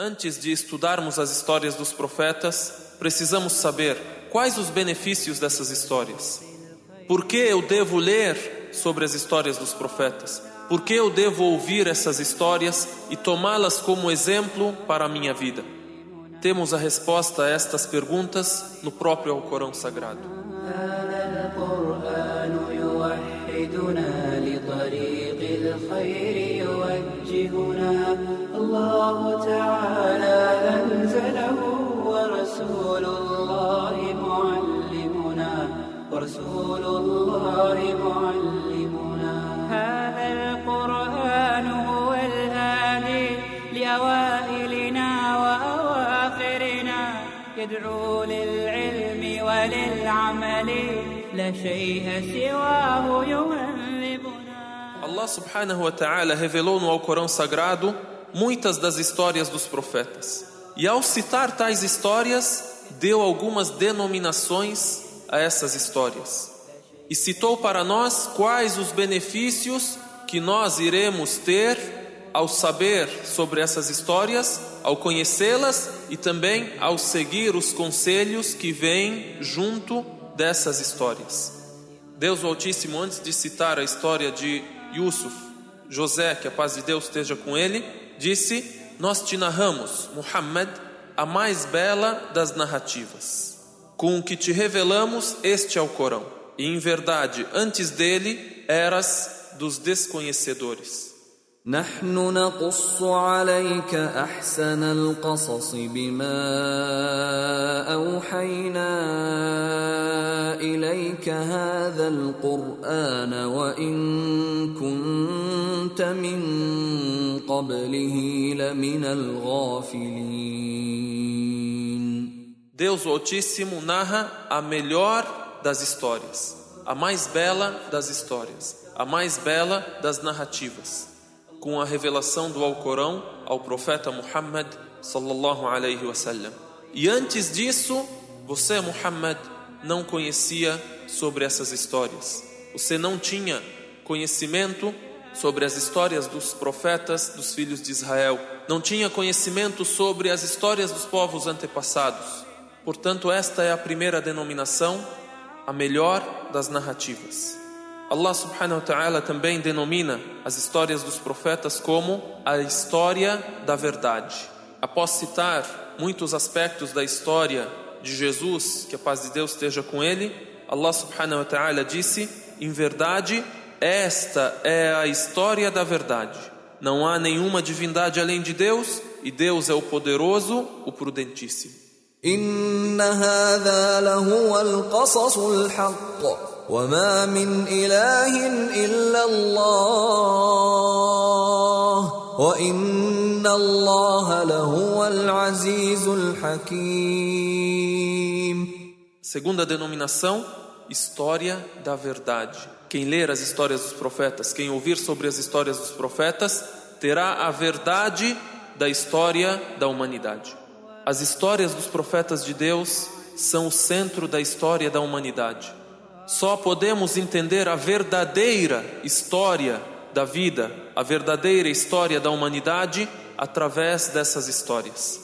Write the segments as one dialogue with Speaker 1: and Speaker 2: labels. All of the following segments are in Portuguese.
Speaker 1: Antes de estudarmos as histórias dos profetas, precisamos saber quais os benefícios dessas histórias. Por que eu devo ler sobre as histórias dos profetas? Por que eu devo ouvir essas histórias e tomá-las como exemplo para a minha vida? Temos a resposta a estas perguntas no próprio Alcorão Sagrado.
Speaker 2: ورسول الله معلمنا هذا القرآن هو الهادي لأوائلنا وأواخرنا. يدعو للعلم وللعمل لا شيء سواه يهذبنا
Speaker 1: Allah subhanahu wa ta'ala revelou no Alcorão Sagrado muitas das histórias dos profetas. E ao citar tais histórias, deu algumas denominações a essas histórias. E citou para nós quais os benefícios que nós iremos ter ao saber sobre essas histórias, ao conhecê-las e também ao seguir os conselhos que vêm junto dessas histórias. Deus Altíssimo, antes de citar a história de Yusuf, José, que a paz de Deus esteja com ele, disse: Nós te narramos, Muhammad, a mais bela das narrativas. Com o que te revelamos, este é o Corão. E em verdade, antes dele, eras dos desconhecedores.
Speaker 3: نحن نقص عليك احسن القصص بما اوحينا اليك هذا القران وان قبله لمن الغافلين
Speaker 1: Deus o Altíssimo narra a melhor das histórias, a mais bela das histórias, a mais bela das narrativas, com a revelação do Alcorão ao profeta Muhammad sallallahu alaihi wasallam. E antes disso, você Muhammad não conhecia sobre essas histórias. Você não tinha conhecimento sobre as histórias dos profetas dos filhos de Israel, não tinha conhecimento sobre as histórias dos povos antepassados. Portanto, esta é a primeira denominação, a melhor das narrativas. Allah subhanahu wa ta'ala também denomina as histórias dos profetas como a história da verdade. Após citar muitos aspectos da história de Jesus, que a paz de Deus esteja com ele, Allah subhanahu wa ta'ala disse: Em verdade, esta é a história da verdade. Não há nenhuma divindade além de Deus, e Deus é o poderoso, o prudentíssimo.
Speaker 3: ان هذا لهو القصص الحق وما من اله الا الله وان الله لهو العزيز الحكيم
Speaker 1: Segunda denominação, história da verdade. Quem ler as histórias dos profetas, quem ouvir sobre as histórias dos profetas, terá a verdade da história da humanidade. As histórias dos profetas de Deus são o centro da história da humanidade. Só podemos entender a verdadeira história da vida, a verdadeira história da humanidade através dessas histórias.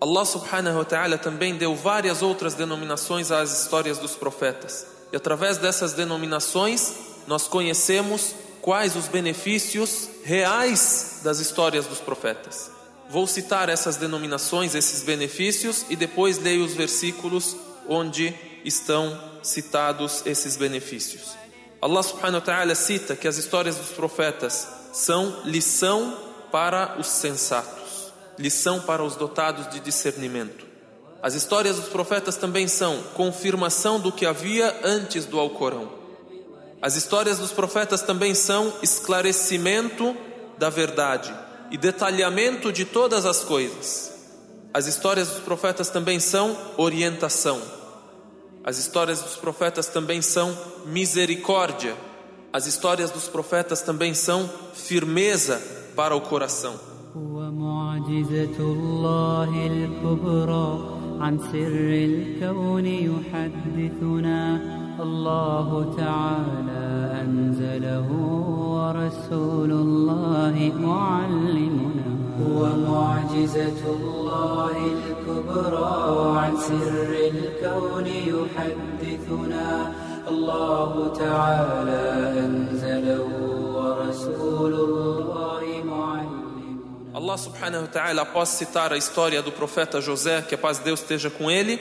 Speaker 1: Allah subhanahu wa ta'ala também deu várias outras denominações às histórias dos profetas. E através dessas denominações, nós conhecemos quais os benefícios reais das histórias dos profetas. Vou citar essas denominações, esses benefícios, e depois leio os versículos onde estão citados esses benefícios. Allah subhanahu wa ta'ala cita que as histórias dos profetas são lição para os sensatos, lição para os dotados de discernimento. As histórias dos profetas também são confirmação do que havia antes do Alcorão. As histórias dos profetas também são esclarecimento da verdade e detalhamento de todas as coisas. As histórias dos profetas também são orientação. As histórias dos profetas também são misericórdia. As histórias dos profetas também são firmeza para o coração.
Speaker 2: عن سر الكون يحدثنا. الله تعالى أنزله ورسول الله معلمنا. هو معجزة الله الكبرى عن سر الكون يحدثنا. الله تعالى أنزله ورسول الله
Speaker 1: Allah subhanahu wa ta'ala, após citar a história do profeta José, que a paz de Deus esteja com ele,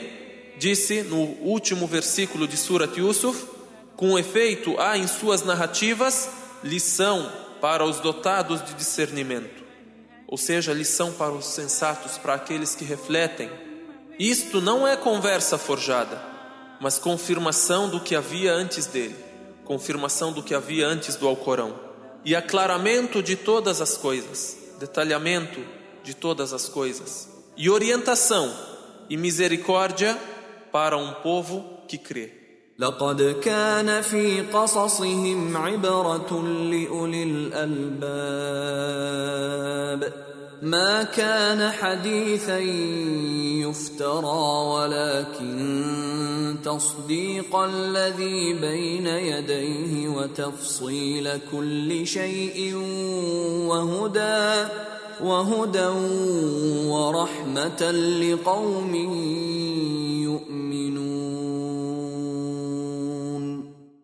Speaker 1: disse no último versículo de Surat Yusuf: Com efeito, há em suas narrativas lição para os dotados de discernimento, ou seja, lição para os sensatos, para aqueles que refletem. Isto não é conversa forjada, mas confirmação do que havia antes dele, confirmação do que havia antes do Alcorão, e aclaramento de todas as coisas, detalhamento de todas as coisas, e orientação e misericórdia para um povo que crê.
Speaker 3: لقد كان في قصصهم عبرة لأولي الألباب ما كان حديثا يفترى ولكن تصديق الذي بين يديه وتفصيل كل شيء وهدى وهدى ورحمة لقوم يؤمنون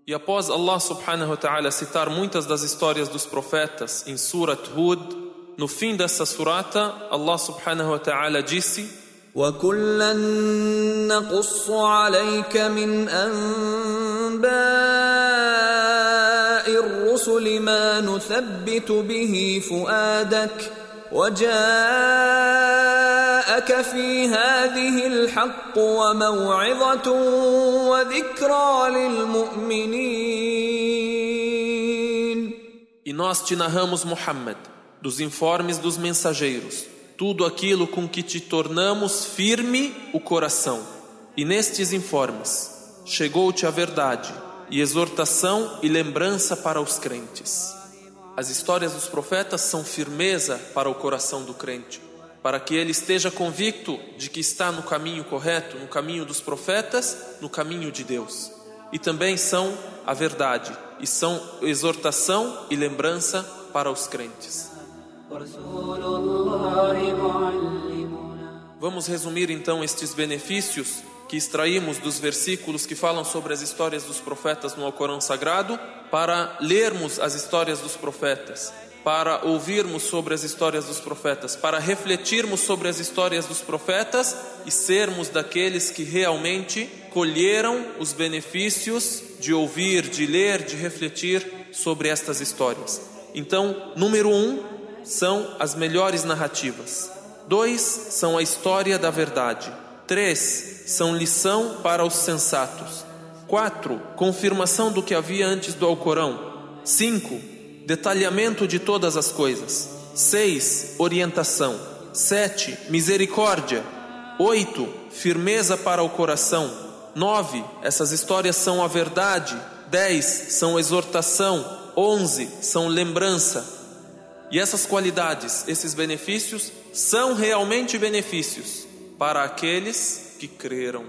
Speaker 1: E após Allah subhanahu wa ta'ala citar muitas das histórias dos profetas em Surat Hud, no fim dessa surata, Allah subhanahu wa ta'ala disse:
Speaker 3: وكلا نقص عليك من انباء الرسل ما نثبت به فؤادك وجاءك في هذه الحق وموعظه وذكرى للمؤمنين.
Speaker 1: E nós te narramos, Muhammad, dos informes dos mensageiros, tudo aquilo com que te tornamos firme o coração. E nestes informes chegou-te a verdade, e exortação e lembrança para os crentes. As histórias dos profetas são firmeza para o coração do crente, para que ele esteja convicto de que está no caminho correto, no caminho dos profetas, no caminho de Deus. E também são a verdade, e são exortação e lembrança para os crentes. Vamos resumir então estes benefícios que extraímos dos versículos que falam sobre as histórias dos profetas no Alcorão Sagrado, para lermos as histórias dos profetas, para ouvirmos sobre as histórias dos profetas, para refletirmos sobre as histórias dos profetas e sermos daqueles que realmente colheram os benefícios de ouvir, de ler, de refletir sobre estas histórias. Então, número um, são as melhores narrativas. Dois são a história da verdade. Três são lição para os sensatos. Quatro, confirmação do que havia antes do Alcorão. Cinco, detalhamento de todas as coisas. Seis, orientação. Sete, misericórdia. Oito, firmeza para o coração. Nove, essas histórias são a verdade. Dez, são exortação. Onze, são lembrança. E essas qualidades, esses benefícios, são realmente benefícios para aqueles que creram.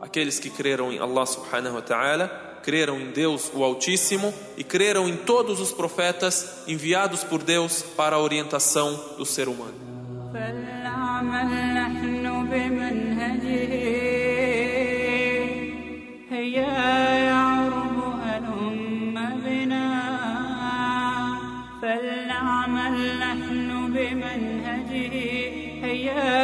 Speaker 1: Aqueles que creram em Allah subhanahu wa ta'ala, creram em Deus o Altíssimo e creram em todos os profetas enviados por Deus para a orientação do ser humano.
Speaker 2: فلنعمل نحن بمنهجه حياتي هيا